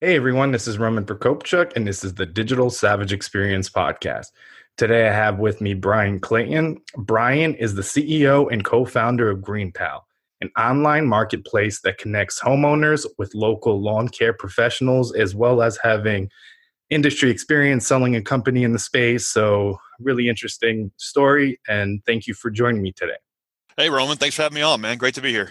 Hey everyone, this is Roman Prokopchuk, and this is the Digital Savage Experience Podcast. Today I have with me Brian Clayton. Brian is the CEO and co founder of GreenPal, an online marketplace that connects homeowners with local lawn care professionals, as well as having industry experience selling a company in the space. So, really interesting story, and thank you for joining me today. Hey Roman, thanks for having me on, man. Great to be here.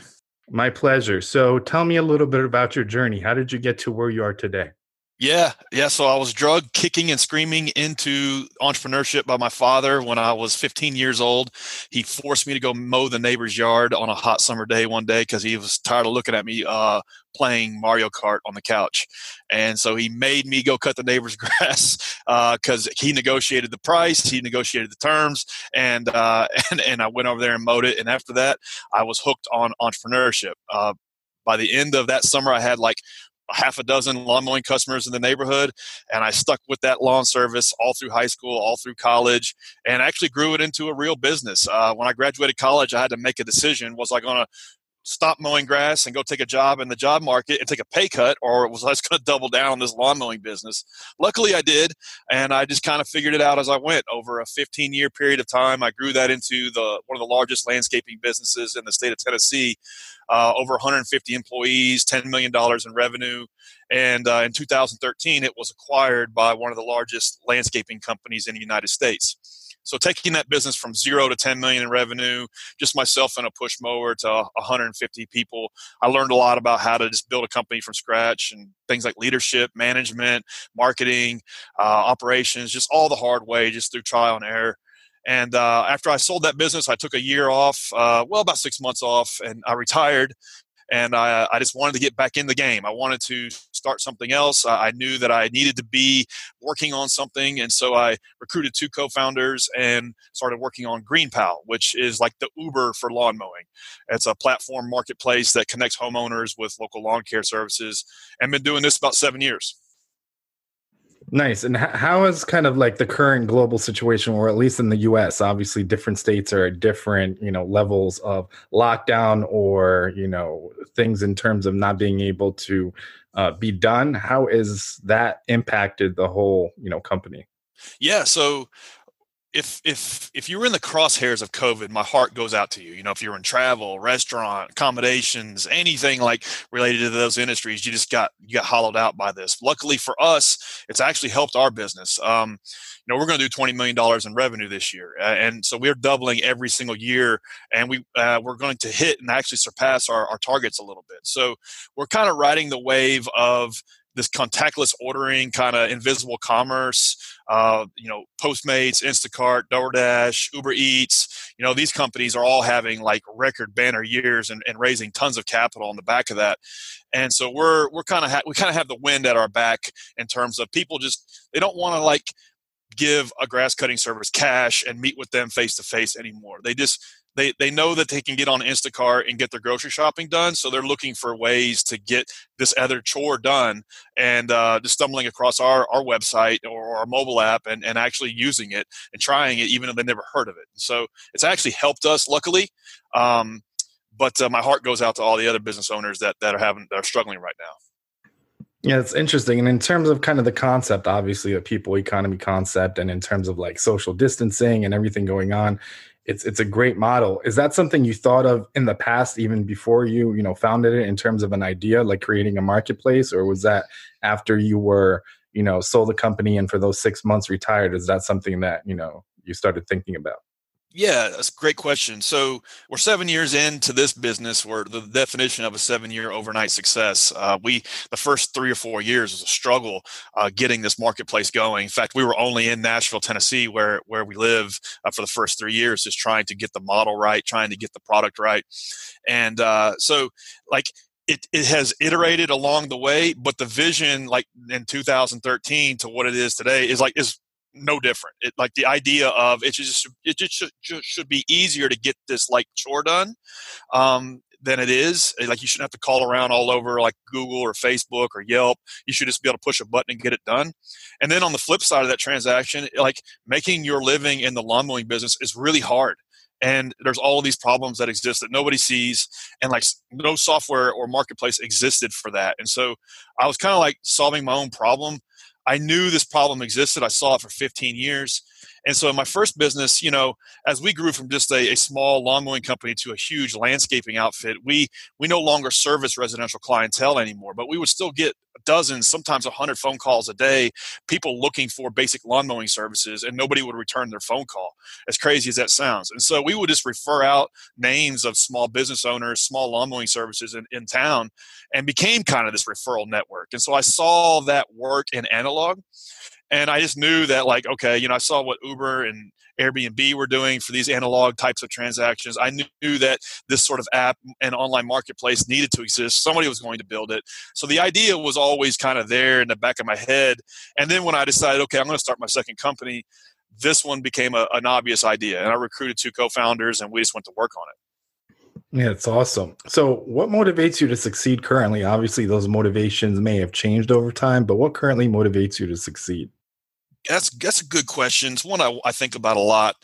My pleasure. So tell me a little bit about your journey. How did you get to where you are today? Yeah, yeah. So I was drug kicking and screaming into entrepreneurship by my father when I was 15 years old. He forced me to go mow the neighbor's yard on a hot summer day one day because he was tired of looking at me uh, playing Mario Kart on the couch. And so he made me go cut the neighbor's grass because uh, he negotiated the price, he negotiated the terms, and uh, and and I went over there and mowed it. And after that, I was hooked on entrepreneurship. Uh, by the end of that summer, I had like half a dozen lawn mowing customers in the neighborhood and i stuck with that lawn service all through high school all through college and actually grew it into a real business. Uh, when i graduated college i had to make a decision was i going to stop mowing grass and go take a job in the job market and take a pay cut, or was I just going to double down on this lawn mowing business? Luckily, I did, and I just kind of figured it out as I went. Over a 15 year period of time, I grew that into the one of the largest landscaping businesses in the state of Tennessee. Uh, over 150 employees, $10 million in revenue. And uh, in 2013, it was acquired by one of the largest landscaping companies in the United States. So taking that business from zero to 10 million in revenue, just myself and a push mower to 150 people, I learned a lot about how to just build a company from scratch and things like leadership, management, marketing, uh, operations, just all the hard way, just through trial and error. And uh, after I sold that business, I took a year off, uh, well, about six months off, and I retired and I, uh, I just wanted to get back in the game. I wanted to start something else. I knew that I needed to be working on something, and so I recruited two co-founders and started working on GreenPal, which is like the Uber for lawn mowing. It's a platform marketplace that connects homeowners with local lawn care services, and been doing this about seven years. Nice. And how is kind of like the current global situation, or at least in the U.S. Obviously, different states are at different, you know, levels of lockdown, or you know, things in terms of not being able to uh, be done. How is that impacted the whole, you know, company? Yeah. So if if if you were in the crosshairs of COVID, my heart goes out to you. You know, if you're in travel, restaurant, accommodations, anything like related to those industries, you just got you got hollowed out by this. Luckily for us, it's actually helped our business. Um, you know, we're going to do twenty million dollars in revenue this year, uh, and so we're doubling every single year, and we uh, we're going to hit and actually surpass our, our targets a little bit. So we're kind of riding the wave of this contactless ordering, kind of invisible commerce. Uh, you know, Postmates, Instacart, DoorDash, Uber Eats. You know, these companies are all having like record banner years and, and raising tons of capital on the back of that. And so we're we're kind of ha- we kind of have the wind at our back in terms of people just they don't want to like give a grass cutting service cash and meet with them face to face anymore. They just they they know that they can get on Instacart and get their grocery shopping done, so they're looking for ways to get this other chore done. And uh, just stumbling across our our website or our mobile app and, and actually using it and trying it, even though they never heard of it. So it's actually helped us, luckily. Um, but uh, my heart goes out to all the other business owners that that are having that are struggling right now. Yeah, it's interesting. And in terms of kind of the concept, obviously, a people economy concept, and in terms of like social distancing and everything going on, it's it's a great model. Is that something you thought of in the past, even before you you know founded it, in terms of an idea like creating a marketplace, or was that after you were you know sold the company and for those six months retired? Is that something that you know you started thinking about? Yeah, that's a great question. So we're seven years into this business. Where the definition of a seven-year overnight success. Uh, we the first three or four years was a struggle uh, getting this marketplace going. In fact, we were only in Nashville, Tennessee, where where we live uh, for the first three years, just trying to get the model right, trying to get the product right, and uh, so like it, it has iterated along the way, but the vision, like in 2013 to what it is today, is like is no different. It like the idea of it just it just should, just should be easier to get this like chore done um, than it is. Like you shouldn't have to call around all over like Google or Facebook or Yelp. You should just be able to push a button and get it done. And then on the flip side of that transaction, like making your living in the lawn mowing business is really hard and there's all these problems that exist that nobody sees and like no software or marketplace existed for that and so i was kind of like solving my own problem i knew this problem existed i saw it for 15 years and so in my first business you know as we grew from just a, a small lawn mowing company to a huge landscaping outfit we we no longer service residential clientele anymore but we would still get dozens, sometimes a hundred phone calls a day, people looking for basic lawn mowing services, and nobody would return their phone call. As crazy as that sounds, and so we would just refer out names of small business owners, small lawn mowing services in, in town, and became kind of this referral network. And so I saw that work in analog, and I just knew that like okay, you know, I saw what Uber and Airbnb were doing for these analog types of transactions. I knew that this sort of app and online marketplace needed to exist. Somebody was going to build it. So the idea was always kind of there in the back of my head. And then when I decided, okay, I'm going to start my second company, this one became a, an obvious idea. And I recruited two co founders and we just went to work on it. Yeah, it's awesome. So, what motivates you to succeed currently? Obviously, those motivations may have changed over time, but what currently motivates you to succeed? that's that's a good question. It's one I, I think about a lot.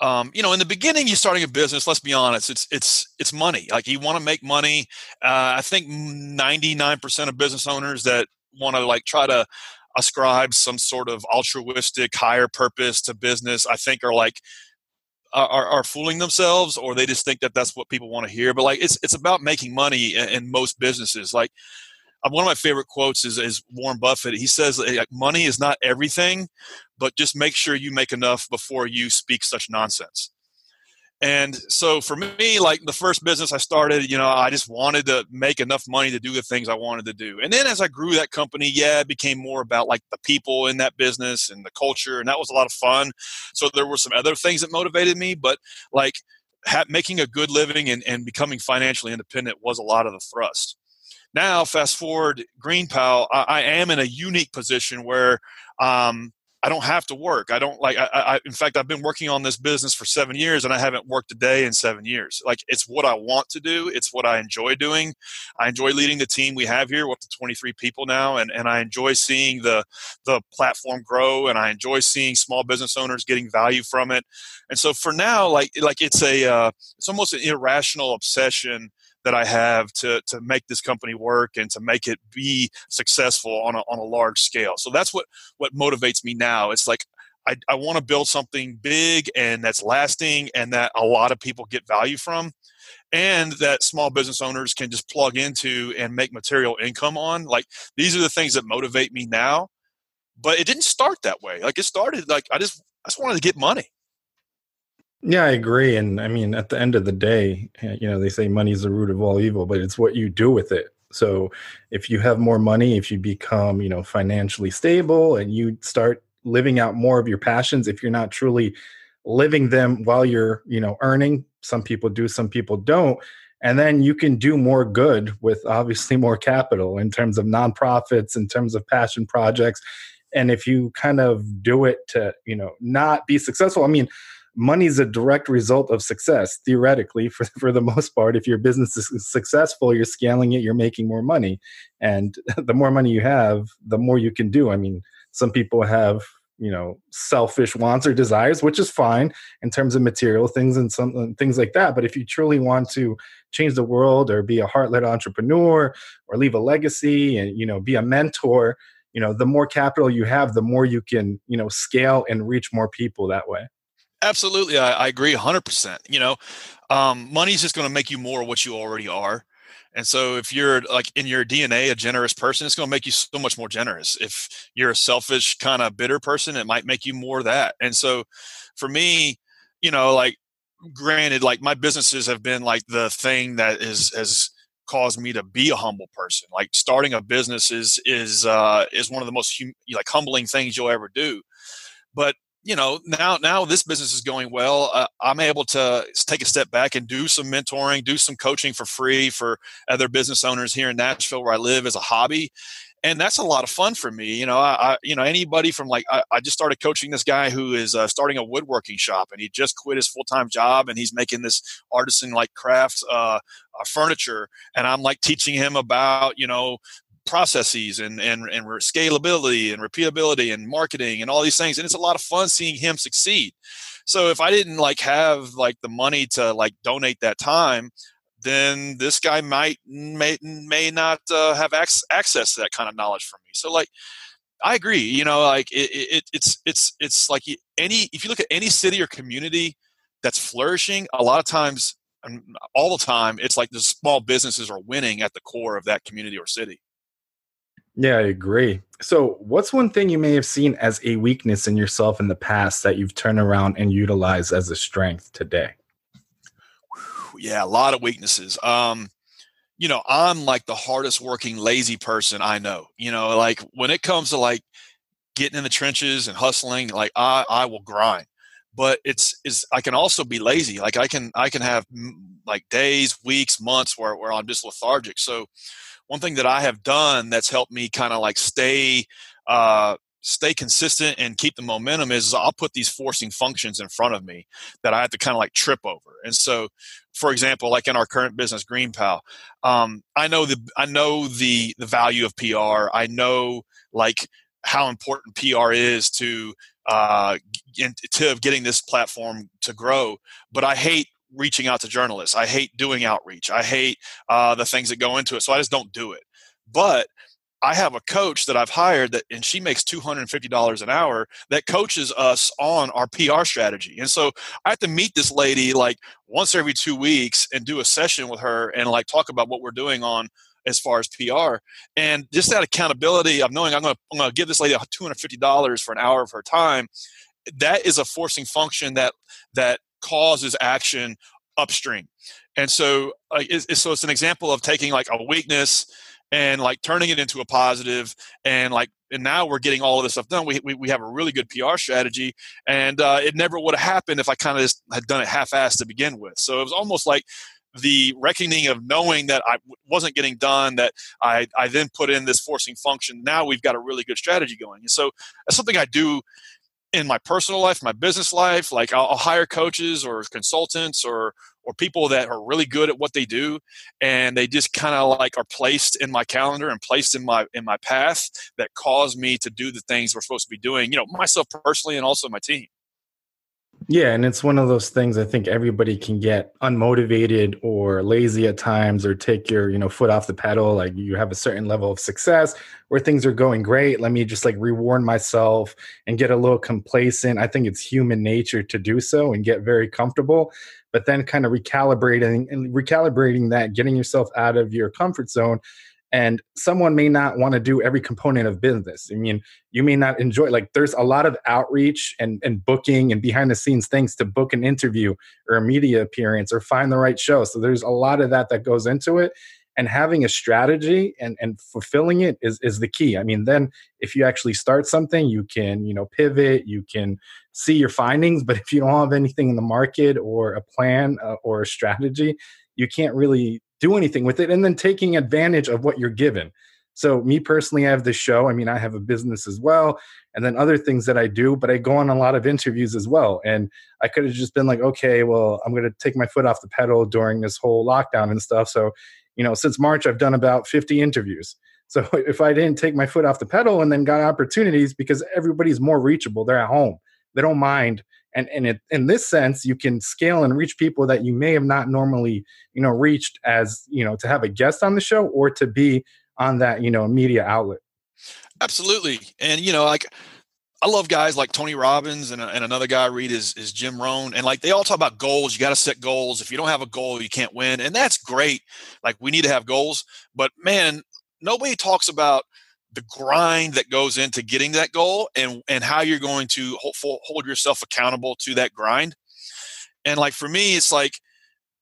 Um, you know, in the beginning, you're starting a business. Let's be honest; it's it's it's money. Like you want to make money. Uh, I think 99% of business owners that want to like try to ascribe some sort of altruistic higher purpose to business, I think are like are, are fooling themselves, or they just think that that's what people want to hear. But like, it's it's about making money in, in most businesses. Like uh, one of my favorite quotes is, is Warren Buffett. He says, like, money is not everything, but just make sure you make enough before you speak such nonsense. And so for me, like the first business I started, you know, I just wanted to make enough money to do the things I wanted to do. And then as I grew that company, yeah, it became more about like the people in that business and the culture. And that was a lot of fun. So there were some other things that motivated me, but like ha- making a good living and, and becoming financially independent was a lot of the thrust. Now, fast forward, GreenPal, I, I am in a unique position where um, I don't have to work. I don't like. I, I, in fact, I've been working on this business for seven years, and I haven't worked a day in seven years. Like it's what I want to do. It's what I enjoy doing. I enjoy leading the team we have here. Up to 23 people now, and, and I enjoy seeing the the platform grow, and I enjoy seeing small business owners getting value from it. And so for now, like like it's a uh, it's almost an irrational obsession that I have to to make this company work and to make it be successful on a on a large scale. So that's what what motivates me now. It's like I, I want to build something big and that's lasting and that a lot of people get value from and that small business owners can just plug into and make material income on like these are the things that motivate me now but it didn't start that way like it started like i just i just wanted to get money yeah, I agree. And I mean, at the end of the day, eh, you know, they say money is the root of all evil, but it's what you do with it. So if you have more money, if you become, you know, financially stable and you start living out more of your passions, if you're not truly living them while you're, you know, earning, some people do, some people don't. And then you can do more good with obviously more capital in terms of nonprofits, in terms of passion projects. And if you kind of do it to, you know, not be successful, I mean, money is a direct result of success theoretically for, for the most part. If your business is successful you're scaling it you're making more money. And the more money you have the more you can do. I mean some people have you know selfish wants or desires which is fine in terms of material things and some things like that. But if you truly want to change the world or be a heart-led entrepreneur or leave a legacy and you know be a mentor you know the more capital you have the more you can you know scale and reach more people that way Absolutely, I, I agree 100%. You know, um, money is just going to make you more what you already are. And so, if you're like in your DNA a generous person, it's going to make you so much more generous. If you're a selfish, kind of bitter person, it might make you more that. And so, for me, you know, like granted, like my businesses have been like the thing that is has caused me to be a humble person. Like starting a business is is uh, is one of the most hum- like humbling things you'll ever do. But you know now now this business is going well uh, i'm able to take a step back and do some mentoring do some coaching for free for other business owners here in nashville where i live as a hobby. And that's a lot of fun for me you know i, I you know anybody from like I, I, just started coaching this guy who is uh, starting a woodworking shop and he just quit his full-time job and he's making this artisan like craft uh, uh, furniture. And i'm like teaching him about you know processes and, and, and scalability and repeatability and marketing and all these things. And it's a lot of fun seeing him succeed. So if I didn't like have like the money to like donate that time, then this guy might may may not uh, have ac- access to that kind of knowledge from me. So like, I agree. You know, like it, it, it's it's it's like any if you look at any city or community that's flourishing, a lot of times all the time, it's like the small businesses are winning at the core of that community or city. Yeah, I agree. So, what's one thing you may have seen as a weakness in yourself in the past that you've turned around and utilized as a strength today? Yeah, a lot of weaknesses. Um, you know, I'm like the hardest working lazy person I know. You know, like when it comes to like getting in the trenches and hustling, like I I will grind. But it's is I can also be lazy. Like I can I can have like days, weeks, months where where I'm just lethargic. So one thing that I have done that's helped me kind of like stay uh, stay consistent and keep the momentum is, is I'll put these forcing functions in front of me that I have to kind of like trip over. And so, for example, like in our current business, GreenPal, um, I know the I know the the value of PR. I know like how important PR is to uh, to getting this platform to grow. But I hate reaching out to journalists. I hate doing outreach. I hate uh, the things that go into it. So I just don't do it. But I have a coach that I've hired that, and she makes $250 an hour that coaches us on our PR strategy. And so I have to meet this lady like once every two weeks and do a session with her and like talk about what we're doing on as far as PR. And just that accountability of knowing I'm going to, give this lady $250 for an hour of her time. That is a forcing function that, that causes action upstream. And so, it's, it's, so it's an example of taking like a weakness and like turning it into a positive and like and now we're getting all of this stuff done we, we, we have a really good pr strategy and uh, it never would have happened if i kind of had done it half-assed to begin with so it was almost like the reckoning of knowing that I wasn't getting done, that I, I then put in this forcing function. Now we've got a really good strategy going. And so that's something I do in my personal life, my business life, like I'll, I'll, hire coaches or consultants or or people that are really good at what they do, and they just kind of like are placed in my calendar and placed in my in my path that cause me to do the things we're supposed to be doing. You know, myself personally and also my team. Yeah, and it's one of those things I think everybody can get unmotivated or lazy at times or take your, you know, foot off the pedal like you have a certain level of success where things are going great, let me just like reward myself and get a little complacent. I think it's human nature to do so and get very comfortable, but then kind of recalibrating and recalibrating that, getting yourself out of your comfort zone and someone may not want to do every component of business. I mean you may not enjoy like there's a lot of outreach and, and booking and behind the scenes things to book an interview or a media appearance or find the right show. So there's a lot of that that goes into it and having a strategy and, and fulfilling it is, is the key. I mean then if you actually start something you can you know pivot you can see your findings but if you don't have anything in the market or a plan uh, or a strategy you can't really do anything with it and then taking advantage of what you're given. So me personally i have this show. I mean i have a business as well and then other things that i do but i go on a lot of interviews as well. And i could have just been like okay well i'm going to take my foot off the pedal during this whole lockdown and stuff. So you know since march i've done about 50 interviews. So if i didn't take my foot off the pedal and then got opportunities because everybody's more reachable they're at home they don't mind and and it, in this sense you can scale and reach people that you may have not normally you know reached as you know to have a guest on the show or to be on that you know media outlet absolutely and you know like I love guys like Tony Robbins and, and another guy I read is, is Jim Rohn. And like they all talk about goals. You got to set goals. If you don't have a goal, you can't win. And that's great. Like we need to have goals. But man, nobody talks about the grind that goes into getting that goal and and how you're going to hold, hold yourself accountable to that grind. And like for me it's like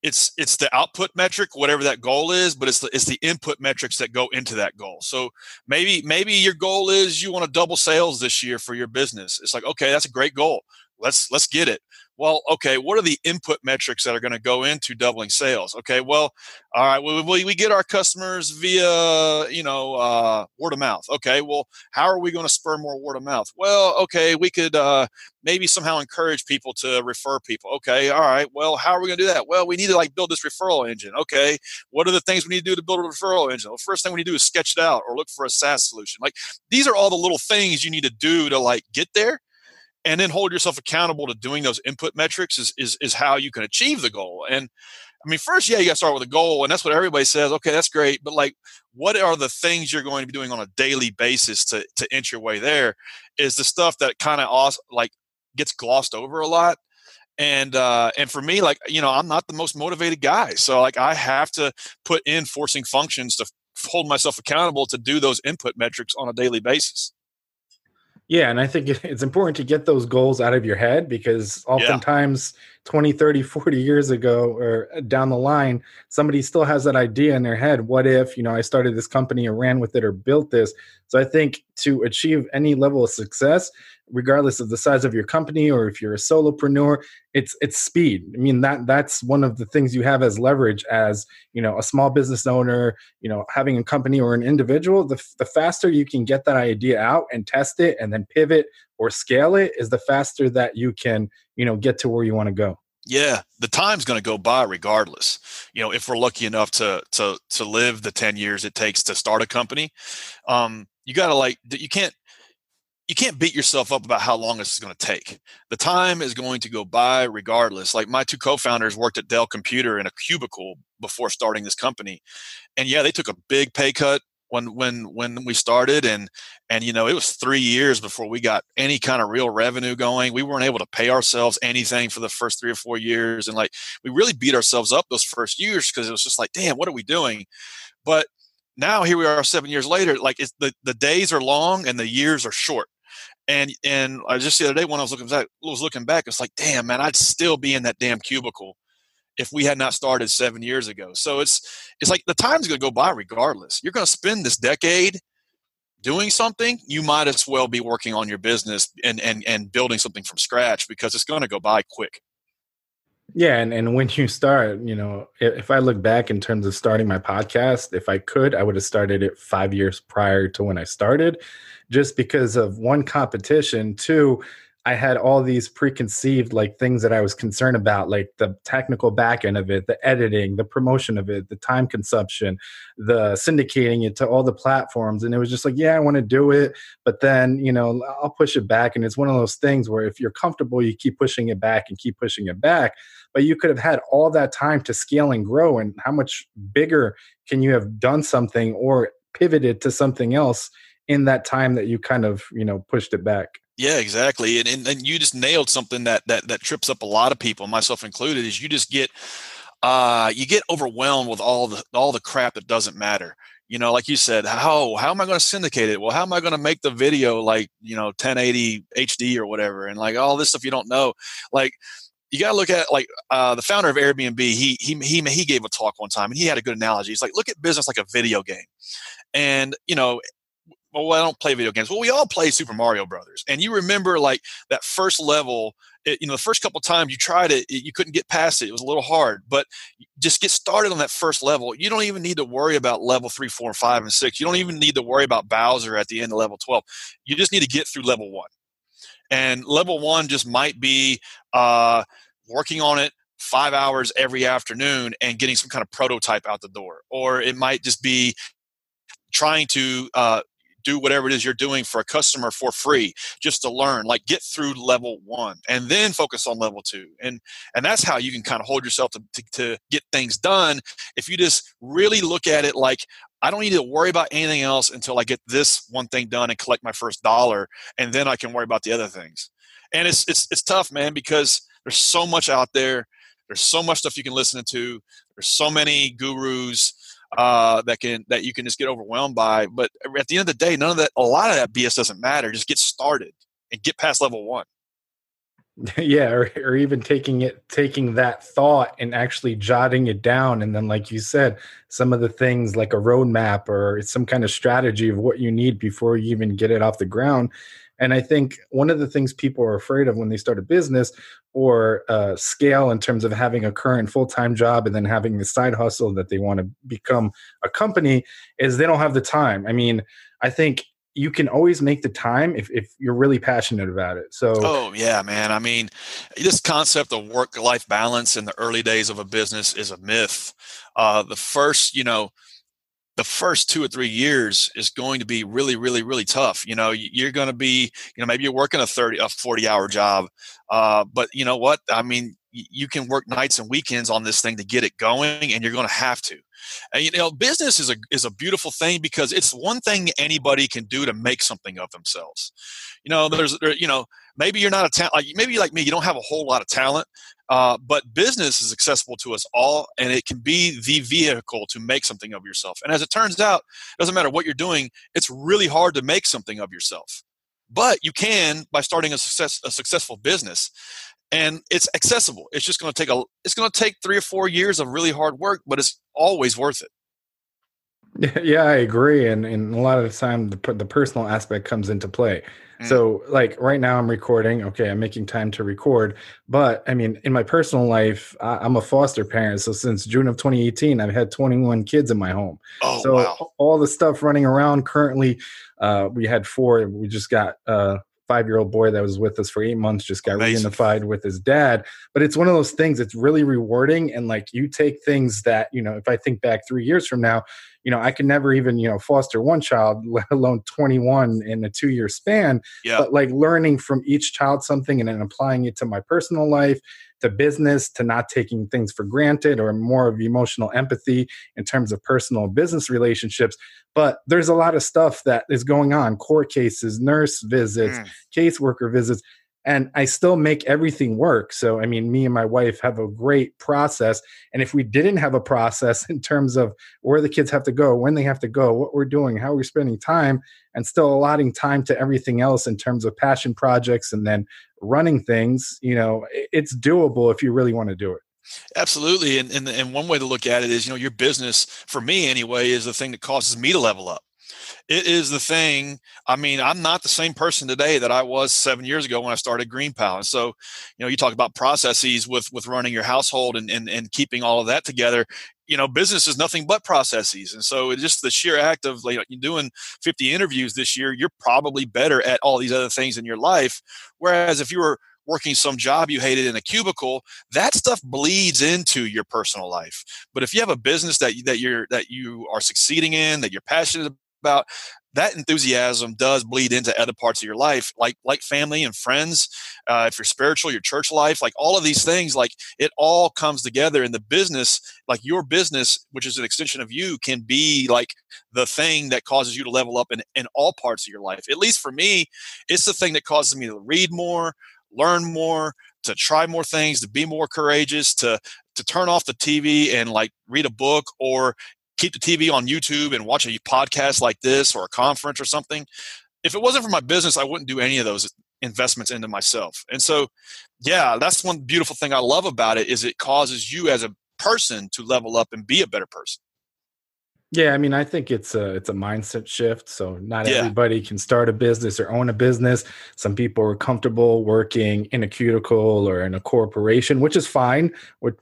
it's it's the output metric whatever that goal is but it's the it's the input metrics that go into that goal. So maybe maybe your goal is you want to double sales this year for your business. It's like okay that's a great goal. Let's let's get it well okay what are the input metrics that are going to go into doubling sales? Okay well all right well, we, we get our customers via you know uh, word of mouth. Okay well how are we going to spur more word of mouth? Well okay we could uh, maybe somehow encourage people to refer people. Okay all right well how are we going to do that? Well we need to like build this referral engine. Okay what are the things we need to do to build a referral engine? Well first thing we need to do is sketch it out or look for a saas solution. Like these are all the little things you need to do to like get there and then hold yourself accountable to doing those input metrics is, is, is how you can achieve the goal. And I mean, first, yeah, you got to start with a goal, and that's what everybody says. Okay, that's great, but like, what are the things you're going to be doing on a daily basis to to inch your way there? Is the stuff that kind of like gets glossed over a lot. And uh, and for me, like you know, I'm not the most motivated guy, so like I have to put in forcing functions to hold myself accountable to do those input metrics on a daily basis. Yeah, and I think it's important to get those goals out of your head because oftentimes yeah. 20, 30, 40 years ago or uh, down the line, somebody still has that idea in their head. What if, you know, I started this company or ran with it or built this? So I think to achieve any level of success, regardless of the size of your company or if you're a solopreneur it's it's speed. I mean that that's one of the things you have as leverage as you know a small business owner you know having a company or an individual. The, the faster you can get that idea out and test it and then pivot or scale it is the faster that you can you know get to where you want to go. Yeah the time's going to go by regardless. You know if we're lucky enough to to to live the 10 years it takes to start a company um you got to like you can't you can't beat yourself up about how long this is going to take. The time is going to go by regardless. Like my two co-founders worked at Dell Computer in a cubicle before starting this company. And yeah, they took a big pay cut when when when we started and and you know, it was 3 years before we got any kind of real revenue going. We weren't able to pay ourselves anything for the first 3 or 4 years and like we really beat ourselves up those first years because it was just like, damn, what are we doing? But now here we are 7 years later like it's the the days are long and the years are short and and I just the other day when I was looking back, was looking back, it's like, damn man, I'd still be in that damn cubicle if we had not started seven years ago. So it's it's like the time's going to go by regardless. You're going to spend this decade doing something. You might as well be working on your business and and and building something from scratch because it's going to go by quick. Yeah, and, and when you start, you know, if I look back in terms of starting my podcast, if I could, I would have started it five years prior to when I started just because of one competition, two, I had all these preconceived like things that I was concerned about, like the technical back end of it, the editing, the promotion of it, the time consumption, the syndicating it to all the platforms. And it was just like, yeah, I want to do it. But then, you know, I'll push it back. And it's one of those things where if you're comfortable, you keep pushing it back and keep pushing it back. But you could have had all that time to scale and grow. And how much bigger can you have done something or pivoted to something else in that time that you kind of you know pushed it back yeah exactly and, and, and you just nailed something that that that trips up a lot of people myself included is you just get uh you get overwhelmed with all the all the crap that doesn't matter you know like you said how how am i going to syndicate it well how am i going to make the video like you know 1080 hd or whatever and like all this stuff you don't know like you got to look at like uh, the founder of Airbnb. He he he he gave a talk one time, and he had a good analogy. He's like, look at business like a video game, and you know well, I don't play video games. Well, we all play Super Mario Brothers, and you remember like that first level. It, you know, the first couple times you tried it, it, you couldn't get past it. It was a little hard, but just get started on that first level. You don't even need to worry about level three, four, five, and six. You don't even need to worry about Bowser at the end of level twelve. You just need to get through level one, and level one just might be uh, working on it five hours every afternoon and getting some kind of prototype out the door, or it might just be trying to uh, do whatever it is you're doing for a customer for free just to learn like get through level one and then focus on level two and and that's how you can kind of hold yourself to, to, to get things done if you just really look at it like I don't need to worry about anything else until I get this one thing done and collect my first dollar, and then I can worry about the other things. And it's it's it's tough, man, because there's so much out there. There's so much stuff you can listen to. There's so many gurus uh, that can that you can just get overwhelmed by. But at the end of the day, none of that, a lot of that BS doesn't matter. Just get started and get past level one. yeah or, or even taking it taking that thought and actually jotting it down and then like you said some of the things like a roadmap or some kind of strategy of what you need before you even get it off the ground and i think one of the things people are afraid of when they start a business or uh, scale in terms of having a current full-time job and then having the side hustle that they want to become a company is they don't have the time i mean i think you can always make the time if, if you're really passionate about it. So, oh, yeah, man. I mean, this concept of work life balance in the early days of a business is a myth. Uh, the first, you know, the first two or three years is going to be really, really, really tough. You know, you're going to be, you know, maybe you're working a 30, a 40 hour job. Uh, but you know what? I mean, you can work nights and weekends on this thing to get it going and you're going to have to and, you know business is a is a beautiful thing because it's one thing anybody can do to make something of themselves you know there's there, you know maybe you're not a talent like maybe like me you don't have a whole lot of talent uh, but business is accessible to us all and it can be the vehicle to make something of yourself and as it turns out it doesn't matter what you're doing it's really hard to make something of yourself but you can by starting a success a successful business and it's accessible. It's just going to take a it's going to take 3 or 4 years of really hard work, but it's always worth it. Yeah, I agree and and a lot of the time the the personal aspect comes into play. Mm. So like right now I'm recording, okay, I'm making time to record, but I mean in my personal life I, am a foster parent, so since June of 2018 I've had 21 kids in my home. Oh, so wow. all the stuff running around currently uh, we had four we just got uh, five year old boy that was with us for eight months just got Amazing. reunified with his dad. But it's one of those things, it's really rewarding. And like you take things that, you know, if I think back three years from now, you know, I can never even, you know, foster one child, let alone 21 in a two year span. Yeah. But like learning from each child something and then applying it to my personal life to business to not taking things for granted or more of emotional empathy in terms of personal business relationships but there's a lot of stuff that is going on court cases nurse visits mm. caseworker visits and I still make everything work. So, I mean, me and my wife have a great process. And if we didn't have a process in terms of where the kids have to go, when they have to go, what we're doing, how we're spending time, and still allotting time to everything else in terms of passion projects and then running things, you know, it's doable if you really want to do it. Absolutely. And, and, and one way to look at it is, you know, your business, for me anyway, is the thing that causes me to level up it is the thing. I mean, I'm not the same person today that I was seven years ago when I started GreenPal. And so, you know, you talk about processes with with running your household and and, and keeping all of that together. You know, business is nothing but processes. And so it's just the sheer act of like you're doing 50 interviews this year, you're probably better at all these other things in your life. Whereas if you were working some job you hated in a cubicle that stuff bleeds into your personal life but if you have a business that that you're that you are succeeding in that you're passionate about that enthusiasm does bleed into other parts of your life like like family and friends uh, if you're spiritual your church life like all of these things like it all comes together in the business like your business which is an extension of you can be like the thing that causes you to level up in, in all parts of your life. At least for me it's the thing that causes me to read more learn more to try more things to be more courageous to to turn off the tv and like read a book or keep the TV on YouTube and watch a podcast like this or a conference or something. If it wasn't for my business, I wouldn't do any of those investments into myself. And so, yeah, that's one beautiful thing I love about it is it causes you as a person to level up and be a better person. Yeah, I mean, I think it's a it's a mindset shift. So not yeah. everybody can start a business or own a business. Some people are comfortable working in a cuticle or in a corporation, which is fine.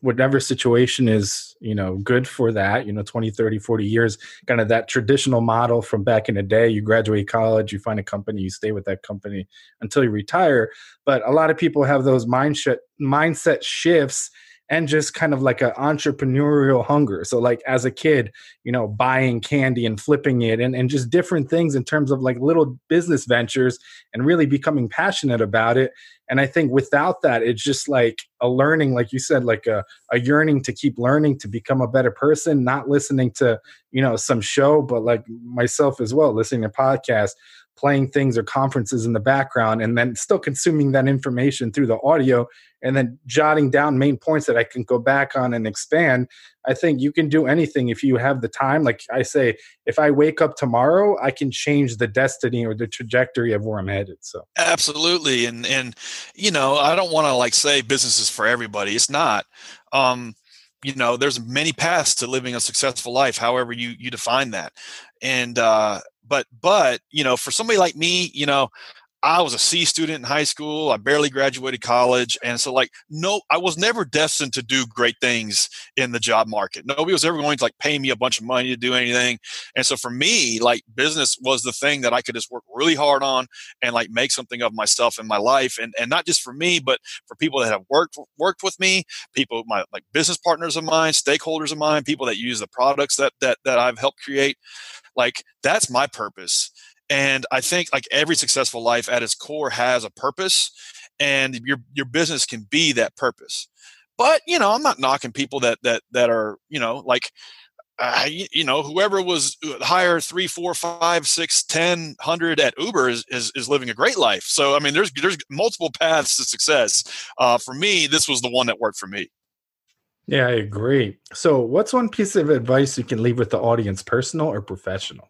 Whatever situation is, you know, good for that, you know, 20, 30, 40 years, kind of that traditional model from back in the day. You graduate college, you find a company, you stay with that company until you retire. But a lot of people have those mindset mindset shifts and just kind of like an entrepreneurial hunger. So like as a kid, you know, buying candy and flipping it and, and just different things in terms of like little business ventures and really becoming passionate about it. And I think without that, it's just like a learning, like you said, like a, a yearning to keep learning, to become a better person, not listening to, you know, some show, but like myself as well, listening to podcasts playing things or conferences in the background and then still consuming that information through the audio and then jotting down main points that I can go back on and expand. I think you can do anything if you have the time. Like I say, if I wake up tomorrow, I can change the destiny or the trajectory of where I'm headed. So absolutely. And and you know, I don't want to like say business is for everybody. It's not. Um, you know, there's many paths to living a successful life, however you you define that. And uh but but you know for somebody like me you know I was a C student in high school. I barely graduated college. And so, like, no, I was never destined to do great things in the job market. Nobody was ever going to like pay me a bunch of money to do anything. And so, for me, like, business was the thing that I could just work really hard on and like make something of myself in my life. And, and not just for me, but for people that have worked, worked with me, people, my like business partners of mine, stakeholders of mine, people that use the products that, that, that I've helped create. Like, that's my purpose and I think like every successful life at its core has a purpose, and your your business can be that purpose. But you know, I'm not knocking people that that that are you know like. Uh, you, know, whoever was uh, higher three, four, five, six, ten, hundred at Uber is, is, is living a great life. So, I mean, there's there's multiple paths to success. Uh, for me, this was the one that worked for me. Yeah, I agree. So, what's one piece of advice you can leave with the audience, personal or professional?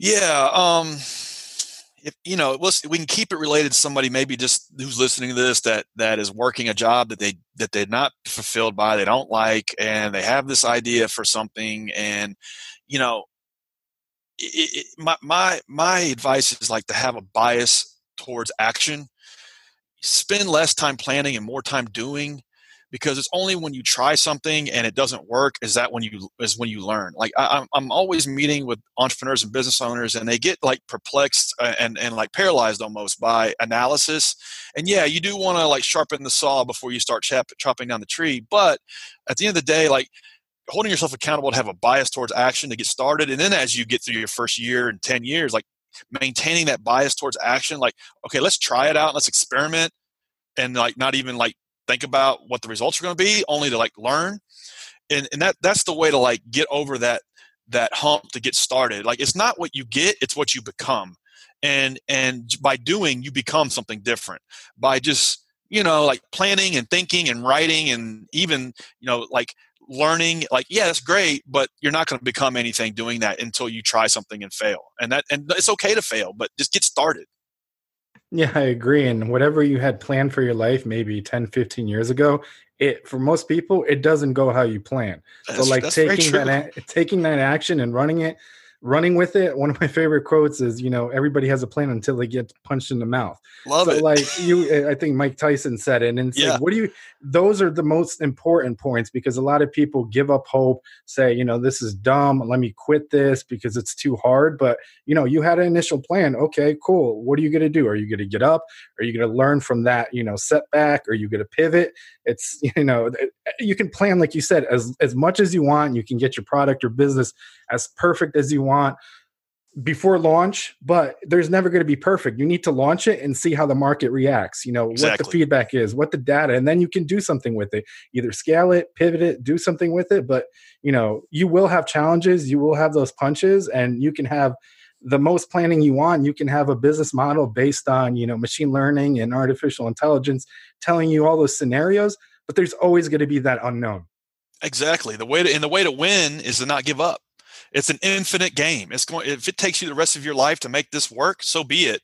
Yeah. Um, if you know, we can keep it related to somebody maybe just who's listening to this that that is working a job that they that they're not fulfilled by, they don't like, and they have this idea for something, and you know, it, it, my my my advice is like to have a bias towards action. Spend less time planning and more time doing because it's only when you try something and it doesn't work is that when you is when you learn. Like I, i'm always meeting with entrepreneurs and business owners and they get like perplexed uh, and and like paralyzed almost by analysis. And yeah you do want to like sharpen the saw before you start chop, chopping down the tree but at the end of the day like holding yourself accountable to have a bias towards action to get started and then as you get through your first year and 10 years like maintaining that bias towards action like okay let's try it out let's experiment and like not even like think about what the results are going to be only to like learn. And, and that that's the way to like get over that that hump to get started. Like it's not what you get it's what you become. And and by doing you become something different. By just you know like planning and thinking and writing and even you know like learning like yeah that's great but you're not going to become anything doing that until you try something and fail. And that and it's okay to fail but just get started yeah, I agree. And whatever you had planned for your life maybe 10, 15 years ago, it for most people, it doesn't go how you plan. That's, so like taking that taking that action and running it running with it. One of my favorite quotes is, you know, everybody has a plan until they get punched in the mouth. Love so, it. Like you, eh, I think Mike Tyson said it. And yeah. like, what do you, those are the most important points because a lot of people give up hope, say, you know, this is dumb. Let me quit this because it's too hard. But, you know, you had an initial plan. Okay, cool. What are you going to do? Are you going to get up? Are you going to learn from that, you know, setback? Are you going to pivot? It's, you know, you can plan, like you said, as, as much as you want. You can get your product or business as perfect as you want before launch, but there's never going to be perfect. You need to launch it and see how the market reacts, you know, exactly. what the feedback is, what the data, and then you can do something with it. Either scale it, pivot it, do something with it, but you know, you will have challenges, you will have those punches and you can have the most planning you want. You can have a business model based on, you know, machine learning and artificial intelligence telling you all those scenarios, but there's always going to be that unknown. Exactly. The way to and the way to win is to not give up. It's an infinite game. It's going if it takes you the rest of your life to make this work, so be it.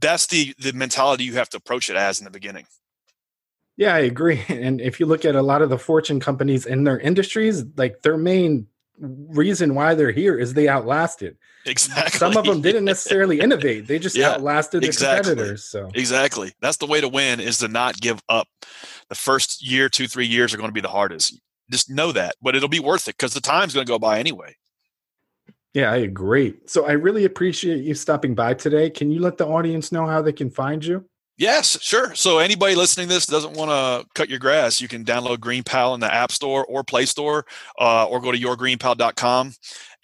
That's the the mentality you have to approach it as in the beginning. Yeah, I agree. And if you look at a lot of the fortune companies in their industries, like their main reason why they're here is they outlasted. Exactly. Some of them didn't necessarily innovate. They just yeah, outlasted their exactly. competitors. So exactly. That's the way to win is to not give up. The first year, two, three years are going to be the hardest. Just know that. But it'll be worth it because the time's going to go by anyway. Yeah, I agree. So I really appreciate you stopping by today. Can you let the audience know how they can find you? Yes, sure. So anybody listening to this doesn't want to cut your grass, you can download GreenPal in the App Store or Play Store, uh, or go to yourgreenpal.com.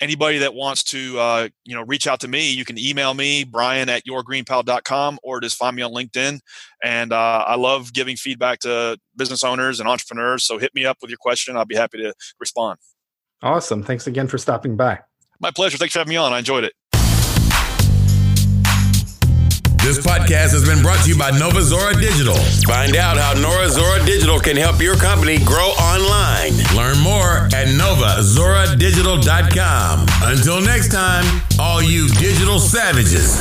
Anybody that wants to, uh, you know, reach out to me, you can email me, Brian at yourgreenpal.com, or just find me on LinkedIn. And uh, I love giving feedback to business owners and entrepreneurs. So hit me up with your question. I'll be happy to respond. Awesome. Thanks again for stopping by. My pleasure. Thanks for having me on. I enjoyed it. This podcast has been brought to you by Nova Zora Digital. Find out how Nova Zora Digital can help your company grow online. Learn more at novazoradigital.com. Until next time, all you digital savages.